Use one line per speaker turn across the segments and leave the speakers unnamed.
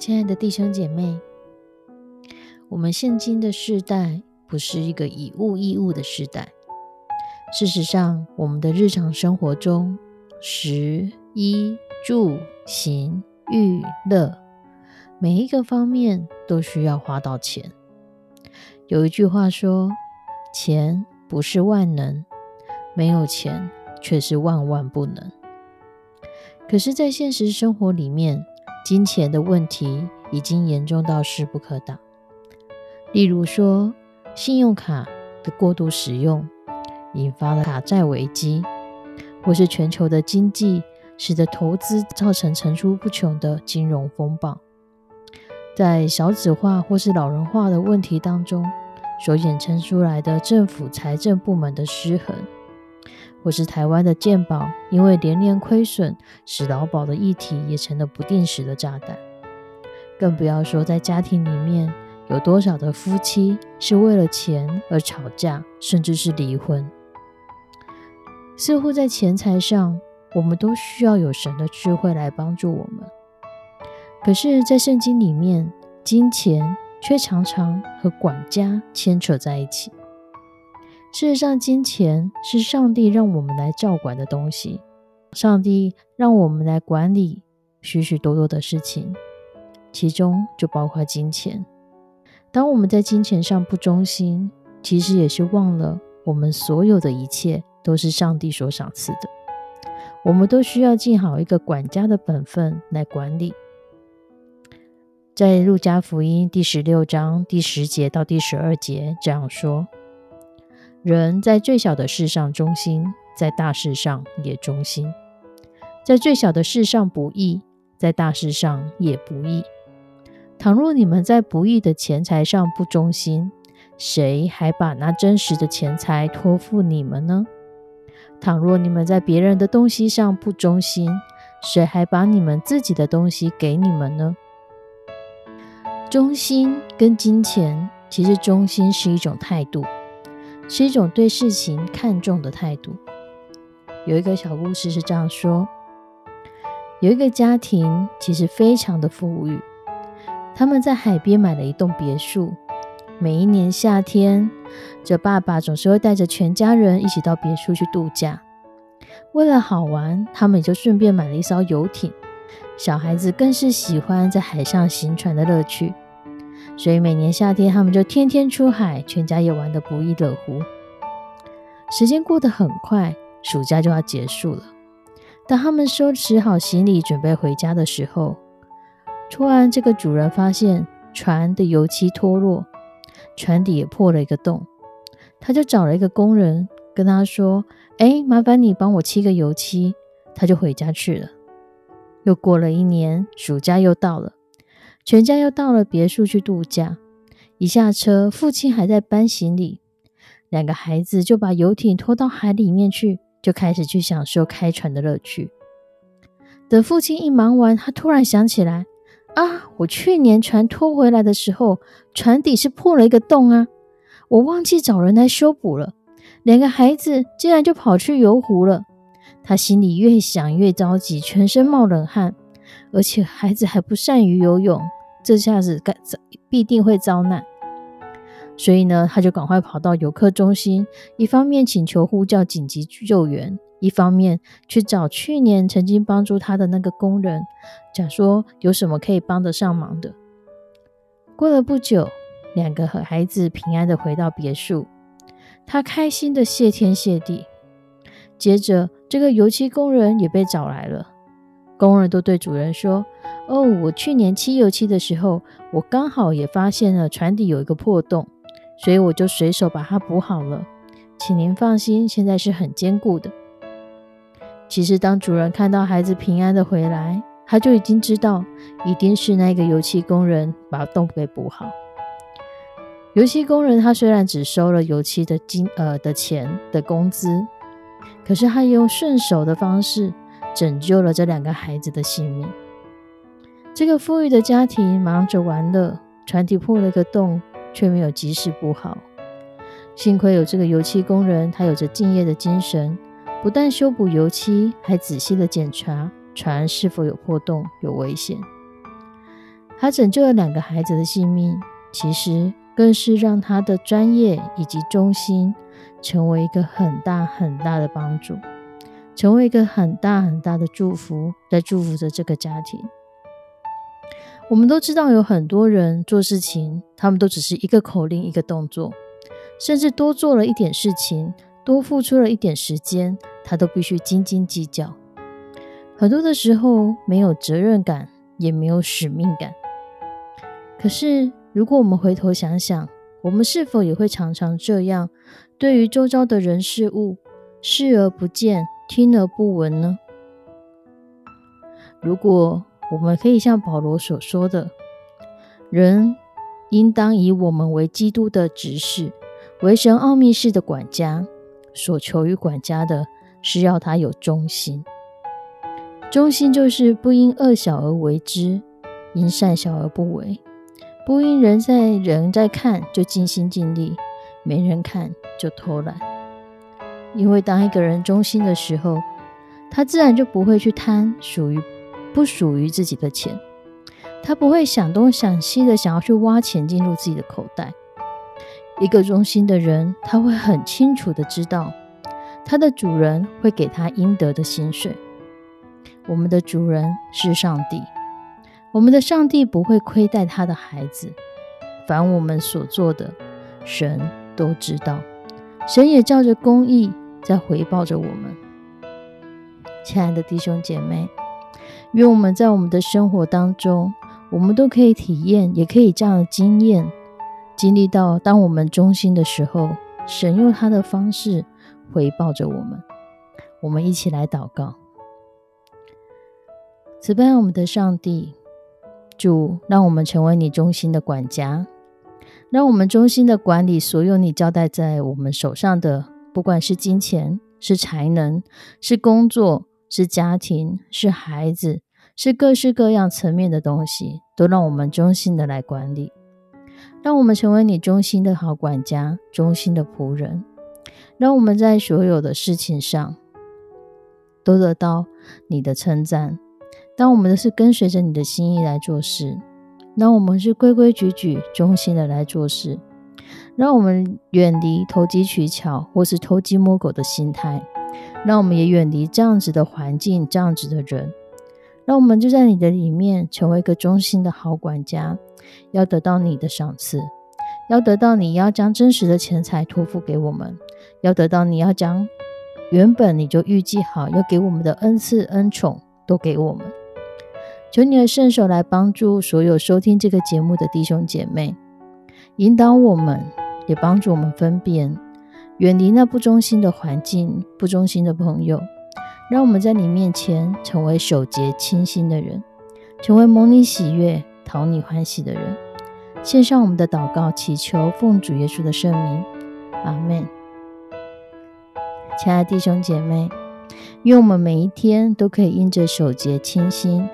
亲爱的弟兄姐妹，我们现今的世代不是一个以物易物的时代。事实上，我们的日常生活中，食衣住行、娱乐，每一个方面都需要花到钱。有一句话说：“钱不是万能，没有钱却是万万不能。”可是，在现实生活里面，金钱的问题已经严重到势不可挡。例如说，信用卡的过度使用引发了卡债危机，或是全球的经济使得投资造成层出不穷的金融风暴。在少子化或是老人化的问题当中，所衍生出来的政府财政部门的失衡。或是台湾的健保，因为连连亏损，使劳保的议题也成了不定时的炸弹。更不要说在家庭里面，有多少的夫妻是为了钱而吵架，甚至是离婚。似乎在钱财上，我们都需要有神的智慧来帮助我们。可是，在圣经里面，金钱却常常和管家牵扯在一起。事实上，金钱是上帝让我们来照管的东西。上帝让我们来管理许许多多的事情，其中就包括金钱。当我们在金钱上不忠心，其实也是忘了我们所有的一切都是上帝所赏赐的。我们都需要尽好一个管家的本分来管理。在路加福音第十六章第十节到第十二节这样说。人在最小的事上忠心，在大事上也忠心；在最小的事上不义，在大事上也不义。倘若你们在不义的钱财上不忠心，谁还把那真实的钱财托付你们呢？倘若你们在别人的东西上不忠心，谁还把你们自己的东西给你们呢？忠心跟金钱，其实忠心是一种态度。是一种对事情看重的态度。有一个小故事是这样说：有一个家庭其实非常的富裕，他们在海边买了一栋别墅。每一年夏天，这爸爸总是会带着全家人一起到别墅去度假。为了好玩，他们也就顺便买了一艘游艇。小孩子更是喜欢在海上行船的乐趣。所以每年夏天，他们就天天出海，全家也玩得不亦乐乎。时间过得很快，暑假就要结束了。当他们收拾好行李，准备回家的时候，突然这个主人发现船的油漆脱落，船底也破了一个洞。他就找了一个工人，跟他说：“哎，麻烦你帮我漆个油漆。”他就回家去了。又过了一年，暑假又到了。全家又到了别墅去度假。一下车，父亲还在搬行李，两个孩子就把游艇拖到海里面去，就开始去享受开船的乐趣。等父亲一忙完，他突然想起来：啊，我去年船拖回来的时候，船底是破了一个洞啊！我忘记找人来修补了。两个孩子竟然就跑去游湖了。他心里越想越着急，全身冒冷汗，而且孩子还不善于游泳，这下子该必定会遭难。所以呢，他就赶快跑到游客中心，一方面请求呼叫紧急救援，一方面去找去年曾经帮助他的那个工人，讲说有什么可以帮得上忙的。过了不久，两个孩子平安的回到别墅，他开心的谢天谢地。接着，这个油漆工人也被找来了，工人都对主人说：“哦，我去年漆油漆的时候，我刚好也发现了船底有一个破洞。”所以我就随手把它补好了，请您放心，现在是很坚固的。其实，当主人看到孩子平安的回来，他就已经知道，一定是那个油漆工人把洞给补好。油漆工人他虽然只收了油漆的金呃的钱的工资，可是他用顺手的方式拯救了这两个孩子的性命。这个富裕的家庭忙着玩乐，船体破了个洞。却没有及时补好，幸亏有这个油漆工人，他有着敬业的精神，不但修补油漆，还仔细的检查船是否有破洞、有危险。他拯救了两个孩子的性命，其实更是让他的专业以及忠心成为一个很大很大的帮助，成为一个很大很大的祝福，在祝福着这个家庭。我们都知道，有很多人做事情，他们都只是一个口令、一个动作，甚至多做了一点事情，多付出了一点时间，他都必须斤斤计较。很多的时候，没有责任感，也没有使命感。可是，如果我们回头想想，我们是否也会常常这样，对于周遭的人事物视而不见、听而不闻呢？如果，我们可以像保罗所说的，人应当以我们为基督的执事，为神奥秘式的管家。所求于管家的是要他有忠心。忠心就是不因恶小而为之，因善小而不为；不因人在人在看就尽心尽力，没人看就偷懒。因为当一个人忠心的时候，他自然就不会去贪属于。不属于自己的钱，他不会想东想西的想要去挖钱进入自己的口袋。一个忠心的人，他会很清楚的知道，他的主人会给他应得的薪水。我们的主人是上帝，我们的上帝不会亏待他的孩子。凡我们所做的，神都知道，神也照着公义在回报着我们。亲爱的弟兄姐妹。愿我们在我们的生活当中，我们都可以体验，也可以这样的经验，经历到，当我们忠心的时候，神用他的方式回报着我们。我们一起来祷告：慈悲我们的上帝，主，让我们成为你忠心的管家，让我们忠心的管理所有你交代在我们手上的，不管是金钱、是才能、是工作。是家庭，是孩子，是各式各样层面的东西，都让我们忠心的来管理，让我们成为你忠心的好管家，忠心的仆人，让我们在所有的事情上都得到你的称赞。当我们的是跟随着你的心意来做事，让我们是规规矩矩、忠心的来做事，让我们远离投机取巧或是偷鸡摸狗的心态。让我们也远离这样子的环境，这样子的人。让我们就在你的里面，成为一个忠心的好管家，要得到你的赏赐，要得到你要将真实的钱财托付给我们，要得到你要将原本你就预计好要给我们的恩赐恩宠都给我们。求你的圣手来帮助所有收听这个节目的弟兄姐妹，引导我们，也帮助我们分辨。远离那不忠心的环境、不忠心的朋友，让我们在你面前成为守节清心的人，成为蒙你喜悦、讨你欢喜的人。献上我们的祷告，祈求奉主耶稣的圣名，阿门。亲爱的弟兄姐妹，愿我们每一天都可以因着守节清心，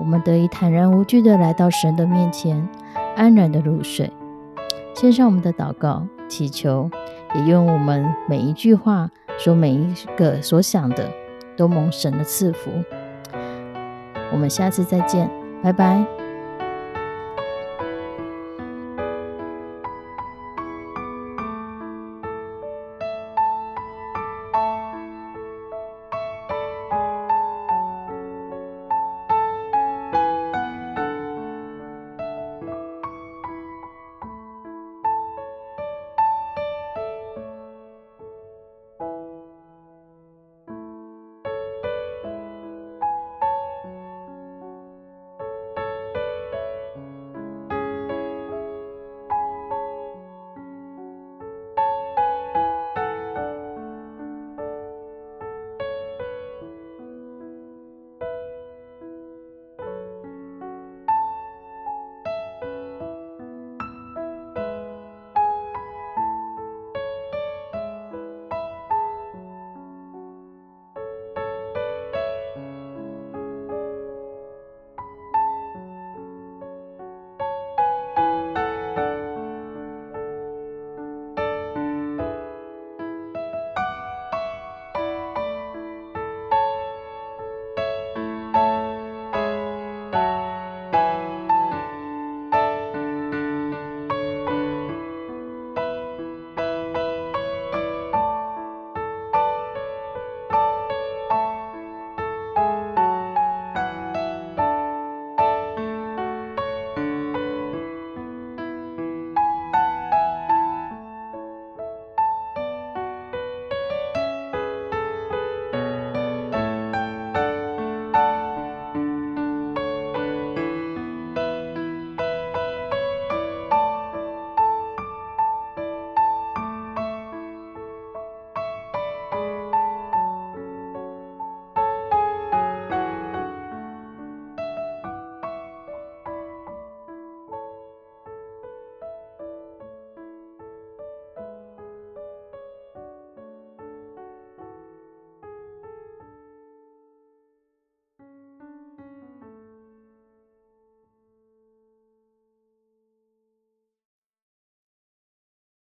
我们得以坦然无惧的来到神的面前，安然的入睡。献上我们的祷告，祈求。也愿我们每一句话说，每一个所想的，都蒙神的赐福。我们下次再见，拜拜。